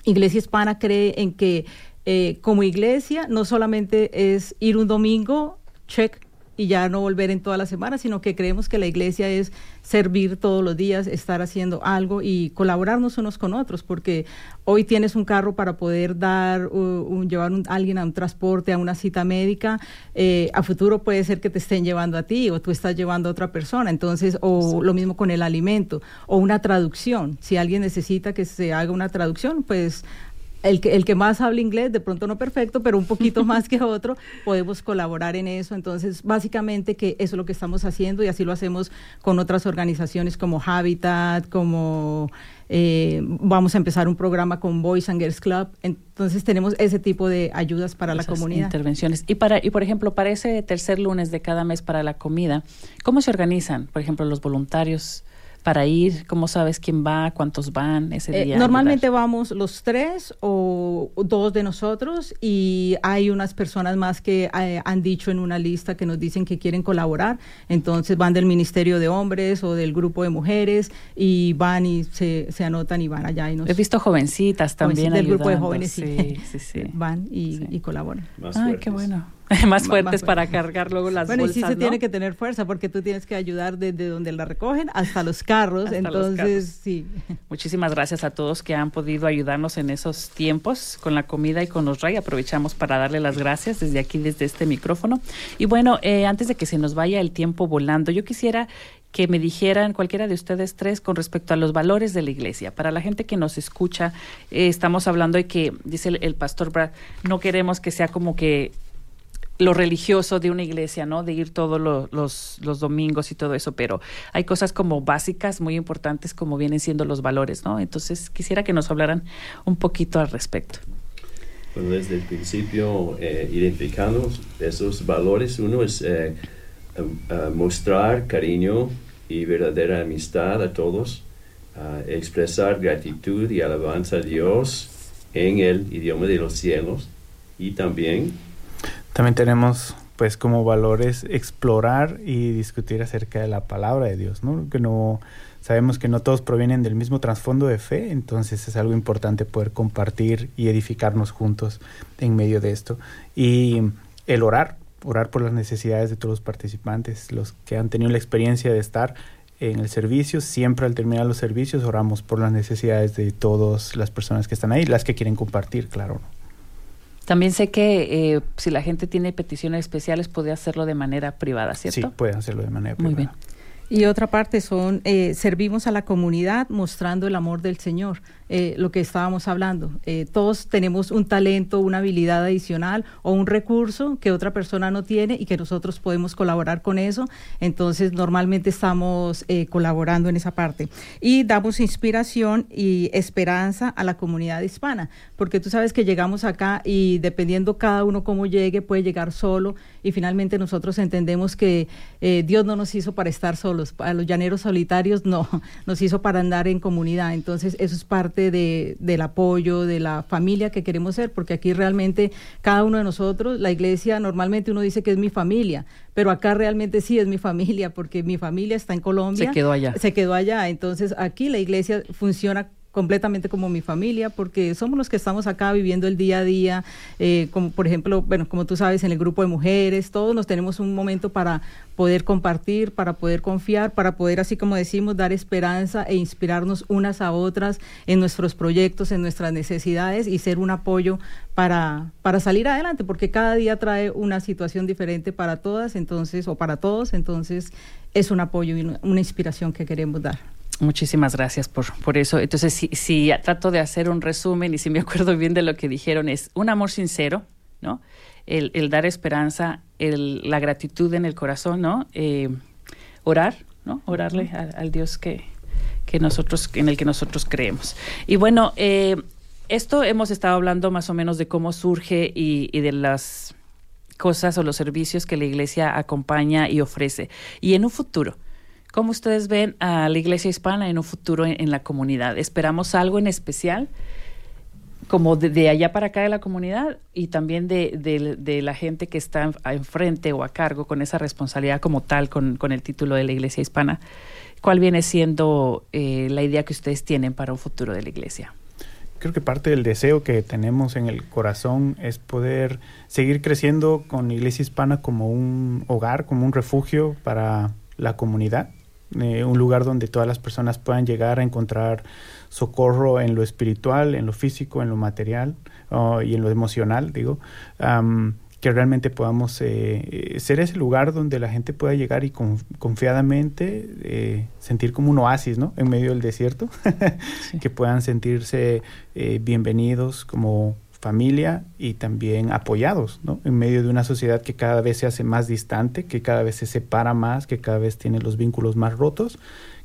Iglesia Hispana cree en que eh, como iglesia no solamente es ir un domingo, check, y ya no volver en toda la semana, sino que creemos que la iglesia es servir todos los días, estar haciendo algo y colaborarnos unos con otros, porque hoy tienes un carro para poder dar, un, llevar a alguien a un transporte, a una cita médica, eh, a futuro puede ser que te estén llevando a ti o tú estás llevando a otra persona, entonces, o lo mismo con el alimento, o una traducción, si alguien necesita que se haga una traducción, pues el que, el que más habla inglés, de pronto no perfecto, pero un poquito más que otro, podemos colaborar en eso. Entonces, básicamente que eso es lo que estamos haciendo y así lo hacemos con otras organizaciones como Habitat, como eh, vamos a empezar un programa con Boys and Girls Club. Entonces, tenemos ese tipo de ayudas para la comunidad. Intervenciones. Y, para, y, por ejemplo, para ese tercer lunes de cada mes para la comida, ¿cómo se organizan, por ejemplo, los voluntarios? Para ir? ¿Cómo sabes quién va? ¿Cuántos van ese Eh, día? normalmente vamos los tres o dos de nosotros y hay unas personas más que eh, han dicho en una lista que nos dicen que quieren colaborar. Entonces van del Ministerio de Hombres o del grupo de mujeres y van y se, se anotan y van allá. Y nos, He visto jovencitas también Jovencitas del grupo de jóvenes, sí. sí, van y, Sí. y colaboran. Más Ay, fuertes. qué bueno. Más fuertes para cargar luego las bueno, bolsas, y sí se ¿no? tiene que tener fuerza porque tú tienes que ayudar desde donde la recogen hasta los carros. Hasta los entonces, carros. sí. Muchísimas gracias a todos que han podido ayudarnos en esos tiempos con la comida y con los RAI. Aprovechamos para darle las gracias desde aquí, desde este micrófono. Y bueno, eh, antes de que se nos vaya el tiempo volando, yo quisiera que me dijeran cualquiera de ustedes tres con respecto a los valores de la iglesia. Para la gente que nos escucha, eh, estamos hablando de que, dice el, el pastor Brad, no queremos que sea como que lo religioso de una iglesia, ¿no? De ir todos lo- los, los domingos y todo eso, pero hay cosas como básicas, muy importantes, como vienen siendo los valores, ¿no? Entonces, quisiera que nos hablaran un poquito al respecto. Bueno, desde el principio eh, identificamos esos valores. Uno es eh, em- eh, mostrar cariño y verdadera amistad a todos, ah, expresar gratitud y alabanza a Dios en el idioma de los cielos y también También tenemos pues como valores explorar y discutir acerca de la palabra de Dios, ¿no? Que no sabemos que no todos provienen del mismo trasfondo de fe, entonces es algo importante poder compartir y edificarnos juntos en medio de esto. Y el orar, orar por las necesidades de todos los participantes, los que han tenido la experiencia de estar en el servicio, siempre al terminar los servicios oramos por las necesidades de todas las personas que están ahí, las que quieren compartir, claro. ¿no? También sé que eh, si la gente tiene peticiones especiales, puede hacerlo de manera privada, ¿cierto? Sí, pueden hacerlo de manera Muy privada. bien. Y otra parte son, eh, servimos a la comunidad mostrando el amor del Señor, eh, lo que estábamos hablando. Eh, todos tenemos un talento, una habilidad adicional o un recurso que otra persona no tiene y que nosotros podemos colaborar con eso. Entonces, normalmente estamos eh, colaborando en esa parte. Y damos inspiración y esperanza a la comunidad hispana, porque tú sabes que llegamos acá y dependiendo cada uno cómo llegue, puede llegar solo y finalmente nosotros entendemos que eh, Dios no nos hizo para estar solos, a los llaneros solitarios no, nos hizo para andar en comunidad. Entonces eso es parte de, del apoyo, de la familia que queremos ser, porque aquí realmente cada uno de nosotros, la iglesia normalmente uno dice que es mi familia, pero acá realmente sí es mi familia, porque mi familia está en Colombia. Se quedó allá. Se quedó allá. Entonces aquí la iglesia funciona completamente como mi familia, porque somos los que estamos acá viviendo el día a día, eh, como por ejemplo, bueno, como tú sabes, en el grupo de mujeres, todos nos tenemos un momento para poder compartir, para poder confiar, para poder, así como decimos, dar esperanza e inspirarnos unas a otras en nuestros proyectos, en nuestras necesidades y ser un apoyo para, para salir adelante, porque cada día trae una situación diferente para todas, entonces, o para todos, entonces es un apoyo y una, una inspiración que queremos dar. Muchísimas gracias por, por eso. Entonces, si, si trato de hacer un resumen y si me acuerdo bien de lo que dijeron, es un amor sincero, ¿no? El, el dar esperanza, el, la gratitud en el corazón, ¿no? Eh, orar, ¿no? Orarle al Dios que, que nosotros, en el que nosotros creemos. Y bueno, eh, esto hemos estado hablando más o menos de cómo surge y, y de las cosas o los servicios que la iglesia acompaña y ofrece. Y en un futuro, ¿Cómo ustedes ven a la iglesia hispana en un futuro en, la comunidad? ¿Esperamos algo en especial? Como de, allá para acá de la comunidad y también de, de- la gente que está enfrente o a cargo con esa responsabilidad como tal, con, con el título de la iglesia hispana. ¿Cuál viene siendo eh, la idea que ustedes tienen para un futuro de la iglesia? Creo que parte del deseo que tenemos en el corazón es poder seguir creciendo con Iglesia Hispana como un hogar, como un refugio para la comunidad, eh, un lugar donde todas las personas puedan llegar a encontrar socorro en lo espiritual, en lo físico, en lo material oh, y en lo emocional, digo. Que realmente podamos eh, eh, ser ese lugar donde la gente pueda llegar y con- confiadamente eh, sentir como un oasis, ¿no? En medio del desierto, Sí. que puedan sentirse bienvenidos como familia y también apoyados, ¿no? En medio de una sociedad que cada vez se hace más distante, que cada vez se separa más, que cada vez tiene los vínculos más rotos.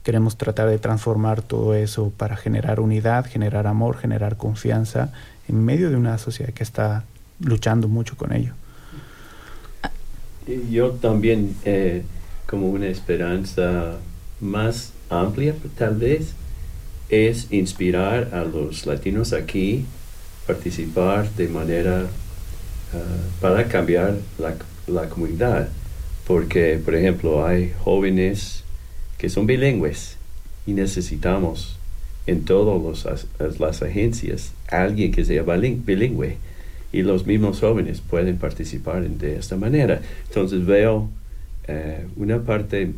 Queremos tratar de transformar todo eso para generar unidad, generar amor, generar confianza en medio de una sociedad que está luchando mucho con ello. Yo también, eh, como una esperanza más amplia tal vez, es inspirar a los latinos aquí participar de manera ah, para cambiar la, la comunidad. Porque, por ejemplo, hay jóvenes que son bilingües y necesitamos en todas las agencias alguien que sea bilingüe y los mismos jóvenes pueden participar de esta manera. Entonces veo eh, una parte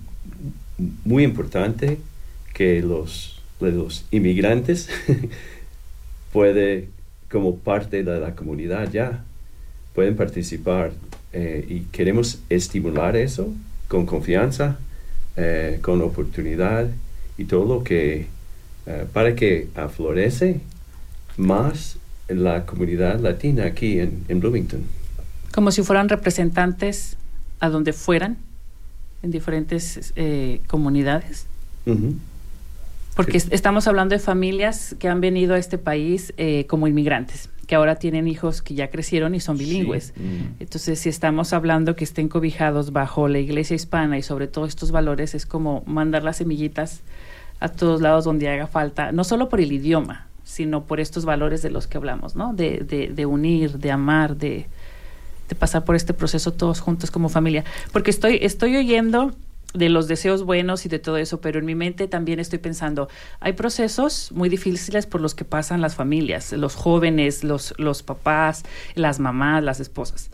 muy importante que los, los inmigrantes puede como parte de la comunidad ya pueden participar eh, y queremos estimular eso con confianza, eh, con oportunidad y todo lo que eh, para que aflorece más la comunidad latina aquí en, Bloomington. Como si fueran representantes a donde fueran, en diferentes eh, comunidades. Porque estamos hablando de familias que han venido a este país eh, como inmigrantes, que ahora tienen hijos que ya crecieron y son bilingües. Mm. Entonces, si estamos hablando que estén cobijados bajo la iglesia hispana y sobre todo estos valores, es como mandar las semillitas a todos lados donde haga falta, no solo por el idioma, sino por estos valores de los que hablamos, ¿no? De, de, de unir, de amar, de, de, pasar por este proceso todos juntos como familia. Porque estoy, estoy oyendo de los deseos buenos y de todo eso, pero en mi mente también estoy pensando, hay procesos muy difíciles por los que pasan las familias, los jóvenes, los, los papás, las mamás, las esposas.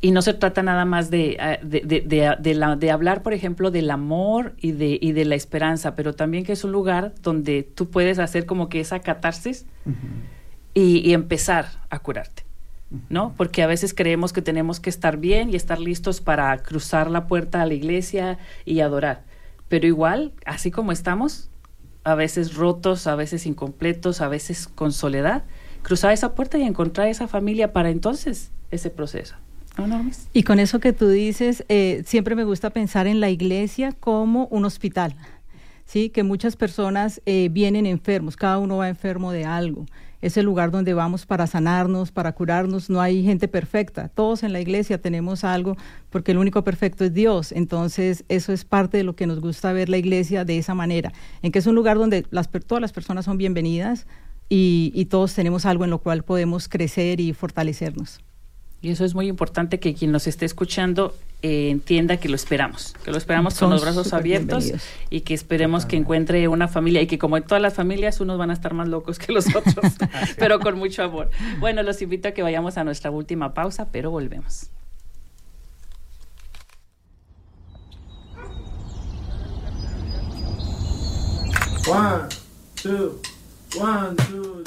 Y no se trata nada más de, ah, de, de, de, la, de hablar, por ejemplo, del amor y de, y de la esperanza, pero también que es un lugar donde tú puedes hacer como que esa catarsis y, empezar a curarte, ¿no? Porque a veces creemos que tenemos que estar bien y estar listos para cruzar la puerta a la iglesia y adorar, pero igual, así como estamos, a veces rotos, a veces incompletos, a veces con soledad, cruzar esa puerta y encontrar esa familia para entonces ese proceso. Y con eso que tú dices, eh, siempre me gusta pensar en la iglesia como un hospital, ¿sí? Que muchas personas eh, vienen enfermos, cada uno va enfermo de algo. Es el lugar donde vamos para sanarnos, para curarnos. No hay gente perfecta. Todos en la iglesia tenemos algo porque el único perfecto es Dios. Entonces, eso es parte de lo que nos gusta ver la iglesia de esa manera, en que es un lugar donde las, todas las personas son bienvenidas y, y todos tenemos algo en lo cual podemos crecer y fortalecernos. Y eso es muy importante que quien nos esté escuchando eh, entienda que lo esperamos, que lo esperamos con los brazos abiertos y que esperemos que encuentre una familia y que como en todas las familias unos van a estar más locos que los otros, pero con mucho amor. Bueno, los invito a que vayamos a nuestra última pausa, pero volvemos. One, two, one, two,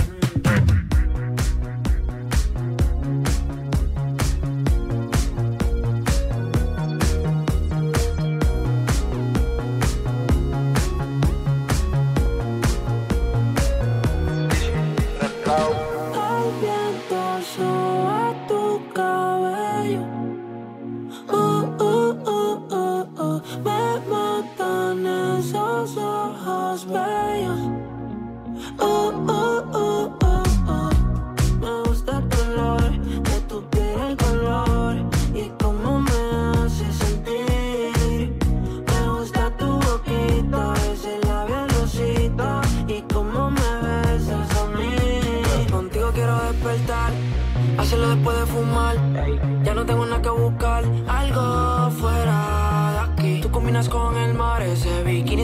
lado. El viento sube tu cabello. Oh, oh, oh, oh, oh. Me matan esos ojos bellos. Oh, oh, oh, oh.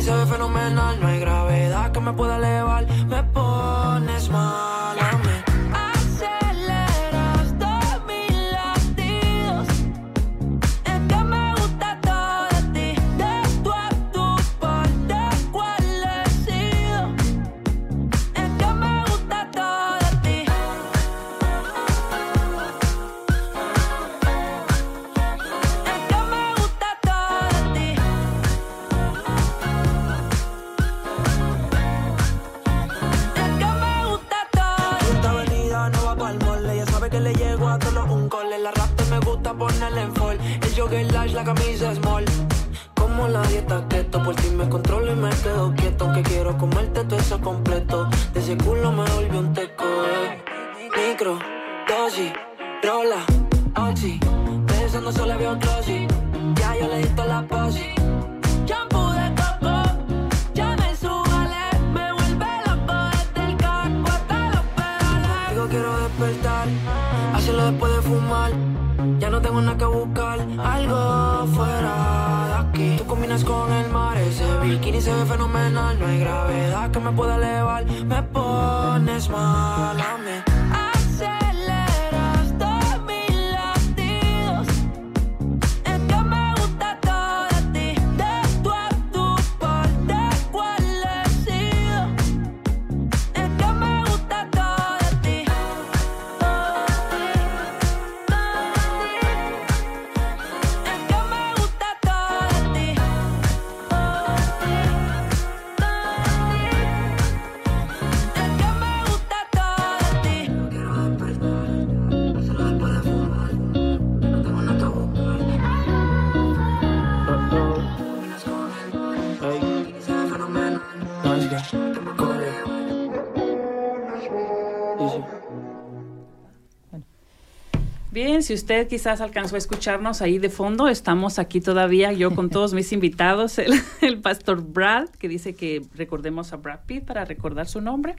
Ya yo le di la posi. Shampoo de coco, si usted quizás alcanzó a escucharnos ahí de fondo, estamos aquí todavía, yo con todos mis invitados, el, pastor Brad, que dice que recordemos a Brad Pitt para recordar su nombre,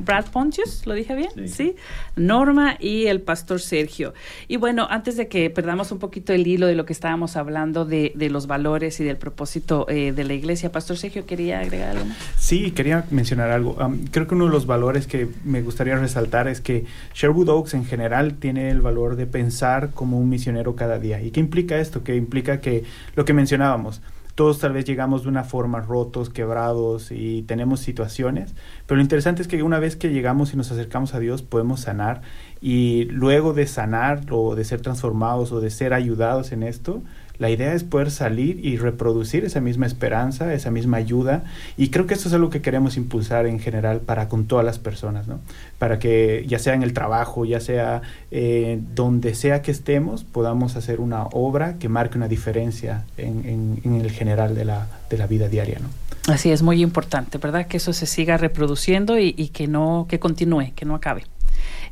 Brad Pontius, ¿lo dije bien? Sí. Norma y el pastor Sergio. Y bueno, antes de que perdamos un poquito el hilo de lo que estábamos hablando de, los valores y del propósito eh, de la iglesia, pastor Sergio, ¿quería agregar algo? Sí, quería mencionar algo. creo que uno de los valores que me gustaría resaltar es que Sherwood Oaks en general tiene el valor de pensar como un misionero cada día. ¿Y qué implica esto? Que implica que lo que mencionábamos, todos tal vez llegamos de una forma rotos, quebrados y tenemos situaciones, pero lo interesante es que una vez que llegamos y nos acercamos a Dios podemos sanar y luego de sanar o de ser transformados o de ser ayudados en esto, la idea es poder salir y reproducir esa misma esperanza, esa misma ayuda. Y creo que eso es algo que queremos impulsar en general para con todas las personas, ¿no? Para que ya sea en el trabajo, ya sea eh, donde sea que estemos, podamos hacer una obra que marque una diferencia en, el general de la, de la vida diaria, ¿no? Así es muy importante, ¿verdad? Que eso se siga reproduciendo y, y que no, que continúe, que no acabe.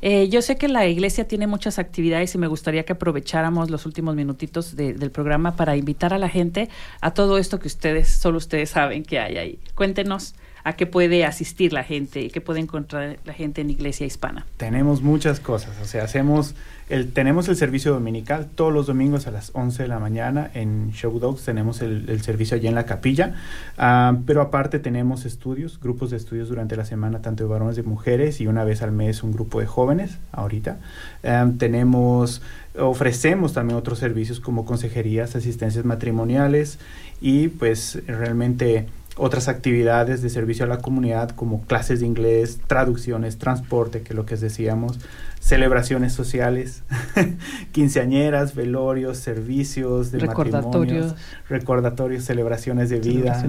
Eh, yo sé que la iglesia tiene muchas actividades y me gustaría que aprovecháramos los últimos minutitos del programa para invitar a la gente a todo esto que ustedes, solo ustedes saben que hay ahí. Cuéntenos a qué puede asistir la gente y qué puede encontrar la gente en Iglesia Hispana. Tenemos muchas cosas, o sea, hacemos el, tenemos el servicio dominical todos los domingos a las 11 de la mañana en Show Dogs, tenemos el, servicio allí en la capilla, ah, pero aparte tenemos estudios, grupos de estudios durante la semana, tanto de varones de mujeres, y una vez al mes un grupo de jóvenes, ahorita. Ah, tenemos, ofrecemos también otros servicios como consejerías, asistencias matrimoniales y pues realmente otras actividades de servicio a la comunidad como clases de inglés, traducciones, transporte, que es lo que decíamos, celebraciones sociales, quinceañeras, velorios, servicios de recordatorios, recordatorios, celebraciones de vida,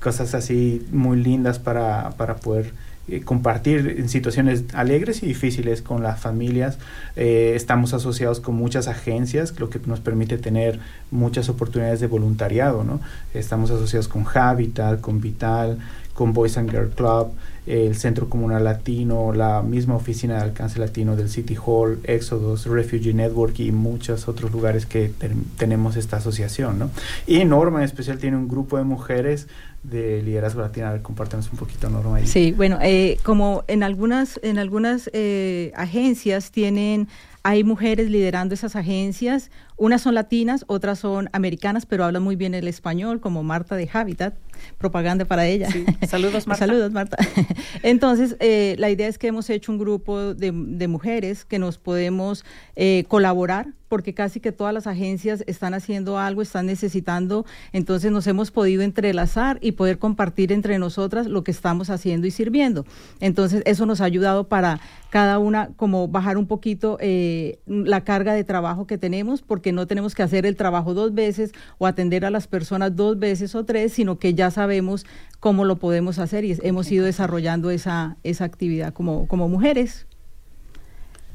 cosas así muy lindas para, para poder eh, compartir en situaciones alegres y difíciles con las familias. Eh, estamos asociados con muchas agencias, lo que nos permite tener muchas oportunidades de voluntariado. ¿no? Estamos asociados con Habitat, con Vital, con Boys and Girl Club, el Centro Comunal Latino, la misma oficina de alcance latino del City Hall, Exodus, Refugee Network y muchos otros lugares que tenemos esta asociación. ¿no? Y Norma en especial tiene un grupo de mujeres de liderazgo latino. A ver, compártenos un poquito, Norma. Ahí. Sí, bueno, eh, como en algunas, en algunas eh, agencias tienen, hay mujeres liderando esas agencias, unas son latinas, otras son americanas, pero hablan muy bien el español, como Marta de Habitat propaganda para ella. Saludos, Marta. Saludos, Marta. Entonces, eh, la idea es que hemos hecho un grupo de, mujeres que nos podemos eh, colaborar porque casi que todas las agencias están haciendo algo, están necesitando, entonces nos hemos podido entrelazar y poder compartir entre nosotras lo que estamos haciendo y sirviendo. Entonces, eso nos ha ayudado para cada una como bajar un poquito eh, la carga de trabajo que tenemos, porque no tenemos que hacer el trabajo dos veces o atender a las personas dos veces o tres, sino que ya sabemos cómo lo podemos hacer y hemos ido desarrollando esa, esa actividad como, como mujeres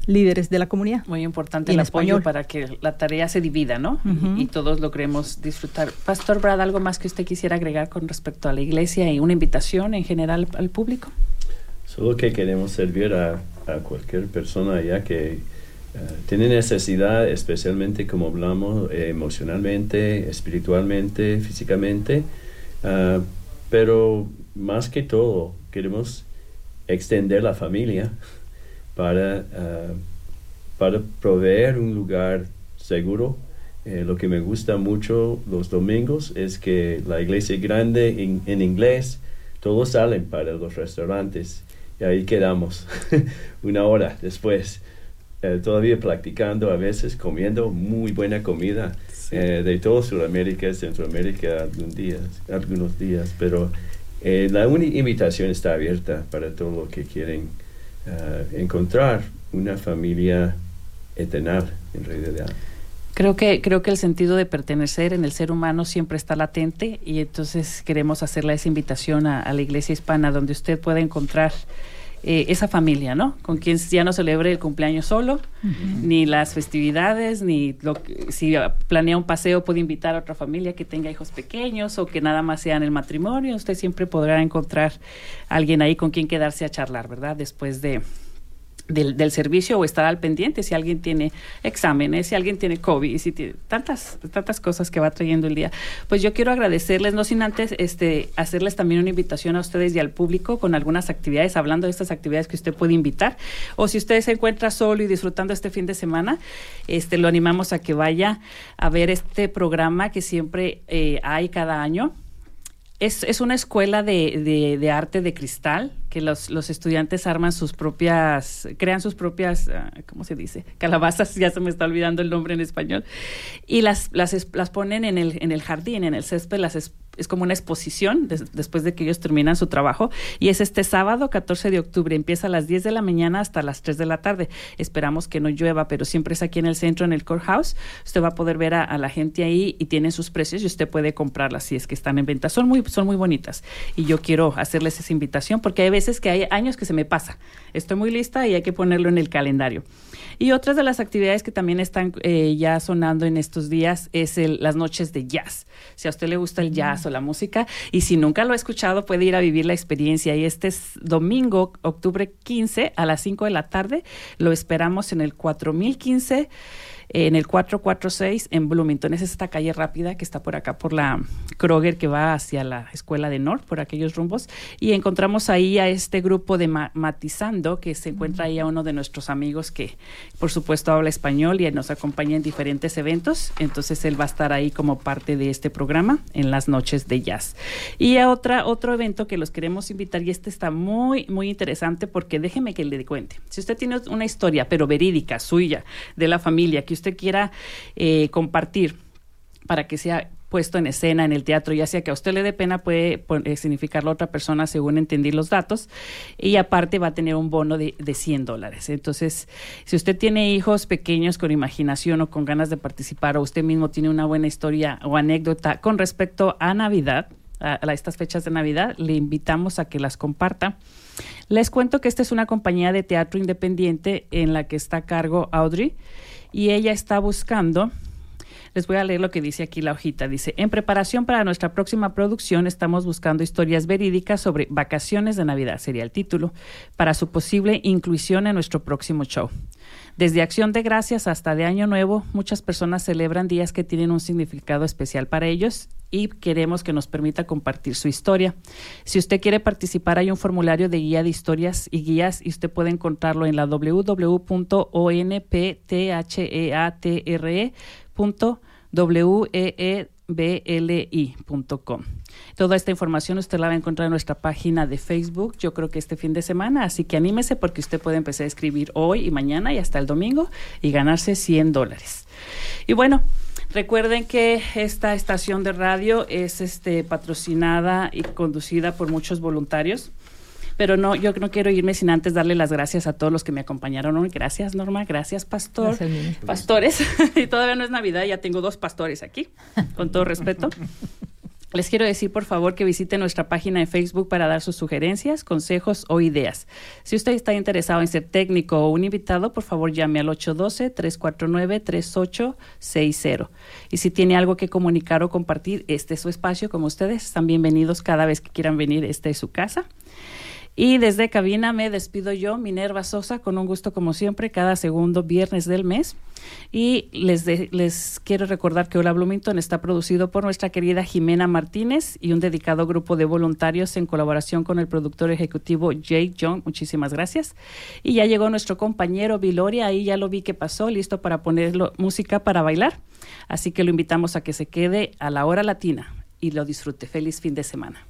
líderes de la comunidad. Muy importante el apoyo para que la tarea se divida, ¿no? y, todos logremos disfrutar. Pastor Brad, ¿algo más que usted quisiera agregar con respecto a la iglesia y una invitación en general al público? Solo que queremos servir a, cualquier persona allá que eh, tiene necesidad, especialmente como hablamos, eh, emocionalmente, espiritualmente, físicamente, ah, pero más que todo queremos extender la familia para ah, para proveer un lugar seguro. Eh, lo que me gusta mucho los domingos es que la iglesia es grande en inglés, todos salen para los restaurantes y ahí quedamos una hora después. Eh, todavía practicando a veces, comiendo muy buena comida eh, de toda Sudamérica, Centroamérica, algunos días, algunos días pero eh, la invitación está abierta para todos los que quieren encontrar una familia eterna en realidad. Creo que, creo que el sentido de pertenecer en el ser humano siempre está latente y entonces queremos hacerle esa invitación a, a la iglesia hispana donde usted pueda encontrar eh, esa familia, ¿no? Con quien ya no celebre el cumpleaños solo, ni las festividades, ni lo si planea un paseo puede invitar a otra familia que tenga hijos pequeños o que nada más sea en el matrimonio. Usted siempre podrá encontrar alguien ahí con quien quedarse a charlar, ¿verdad? Después de, del, del, servicio o estar al pendiente si alguien tiene exámenes, si alguien tiene COVID, si tiene tantas, tantas cosas que va trayendo el día. Pues yo quiero agradecerles, no sin antes este, hacerles también una invitación a ustedes y al público con algunas actividades, hablando de estas actividades que usted puede invitar. O si usted se encuentra solo y disfrutando este fin de semana, este, lo animamos a que vaya a ver este programa que siempre eh, hay cada año. Es, es una escuela de, de, arte de cristal que los, los, estudiantes arman sus propias, crean sus propias, uh, ¿cómo se dice? Calabazas, ya se me está olvidando el nombre en español, y las, las, las ponen en el, en el jardín, en el césped, las es, como una exposición de, después de que ellos terminan su trabajo, y es este sábado 14 de octubre, empieza a las 10 de la mañana hasta las 3 de la tarde. Esperamos que no llueva, pero siempre es aquí en el centro, en el courthouse. Usted va a poder ver a, a la gente ahí y tienen sus precios y usted puede comprarlas si es que están en venta. Son muy, son muy bonitas y yo quiero hacerles esa invitación porque hay veces que hay años que se me pasa. Estoy muy lista y hay que ponerlo en el calendario. Y otras de las actividades que también están eh, ya sonando en estos días es el, las noches de jazz. Si a usted le gusta el jazz la música y si nunca lo ha escuchado puede ir a vivir la experiencia. Y este es domingo, octubre 15 a las 5 de la tarde. Lo esperamos en el 4015 en el 446 en Bloomington. Es esta calle rápida que está por acá, por la Kroger, que va hacia la escuela de North, por aquellos rumbos. Y encontramos ahí a este grupo de ma Matizando, que se encuentra ahí a uno de nuestros amigos que, por supuesto, habla español y nos acompaña en diferentes eventos. Entonces, él va a estar ahí como parte de este programa en las noches de jazz. Y a otra, otro evento que los queremos invitar, y este está muy, muy interesante porque déjeme que le cuente. Si usted tiene una historia, pero verídica, suya, de la familia, que usted quiera eh, compartir para que sea puesto en escena en el teatro, ya sea que a usted le dé pena, puede eh, significarlo a otra persona según entendí los datos, y aparte va a tener un bono de, de 100 dólares. Entonces, si usted tiene hijos pequeños con imaginación o con ganas de participar, o usted mismo tiene una buena historia o anécdota con respecto a Navidad, a, a estas fechas de Navidad, le invitamos a que las comparta. Les cuento que esta es una compañía de teatro independiente en la que está a cargo Audrey y ella está buscando les voy a leer lo que dice aquí la hojita. Dice, en preparación para nuestra próxima producción estamos buscando historias verídicas sobre vacaciones de Navidad, sería el título, para su posible inclusión en nuestro próximo show. Desde Acción de Gracias hasta de Año Nuevo, muchas personas celebran días que tienen un significado especial para ellos y queremos que nos permita compartir su historia. Si usted quiere participar, hay un formulario de guía de historias y guías y usted puede encontrarlo en la www.onptheatre.com. Toda esta información usted la va a encontrar en nuestra página de Facebook, yo creo que este fin de semana, así que anímese porque usted puede empezar a escribir hoy y mañana y hasta el domingo y ganarse 100 dólares. Y bueno, Recuerden que esta estación de radio es este, patrocinada y conducida por muchos voluntarios. Pero no, yo no quiero irme sin antes darle las gracias a todos los que me acompañaron. Gracias, Norma. Gracias, Pastor. Gracias, Pastores. y todavía no es Navidad, ya tengo dos pastores aquí, con todo respeto. Les quiero decir, por favor, que visiten nuestra página de Facebook para dar sus sugerencias, consejos o ideas. Si usted está interesado en ser técnico o un invitado, por favor llame al 812-349-3860. Y si tiene algo que comunicar o compartir, este es su espacio. Como ustedes están bienvenidos cada vez que quieran venir, esta es su casa. Y desde cabina me despido yo, Minerva Sosa, con un gusto como siempre, cada segundo viernes del mes. Y les, les quiero recordar que Hola Bloomington está producido por nuestra querida Jimena Martínez y un dedicado grupo de voluntarios en colaboración con el productor ejecutivo Jake John. Muchísimas gracias. Y ya llegó nuestro compañero Viloria, ahí ya lo vi que pasó, listo para poner música para bailar. Así que lo invitamos a que se quede a la hora latina y lo disfrute. Feliz fin de semana.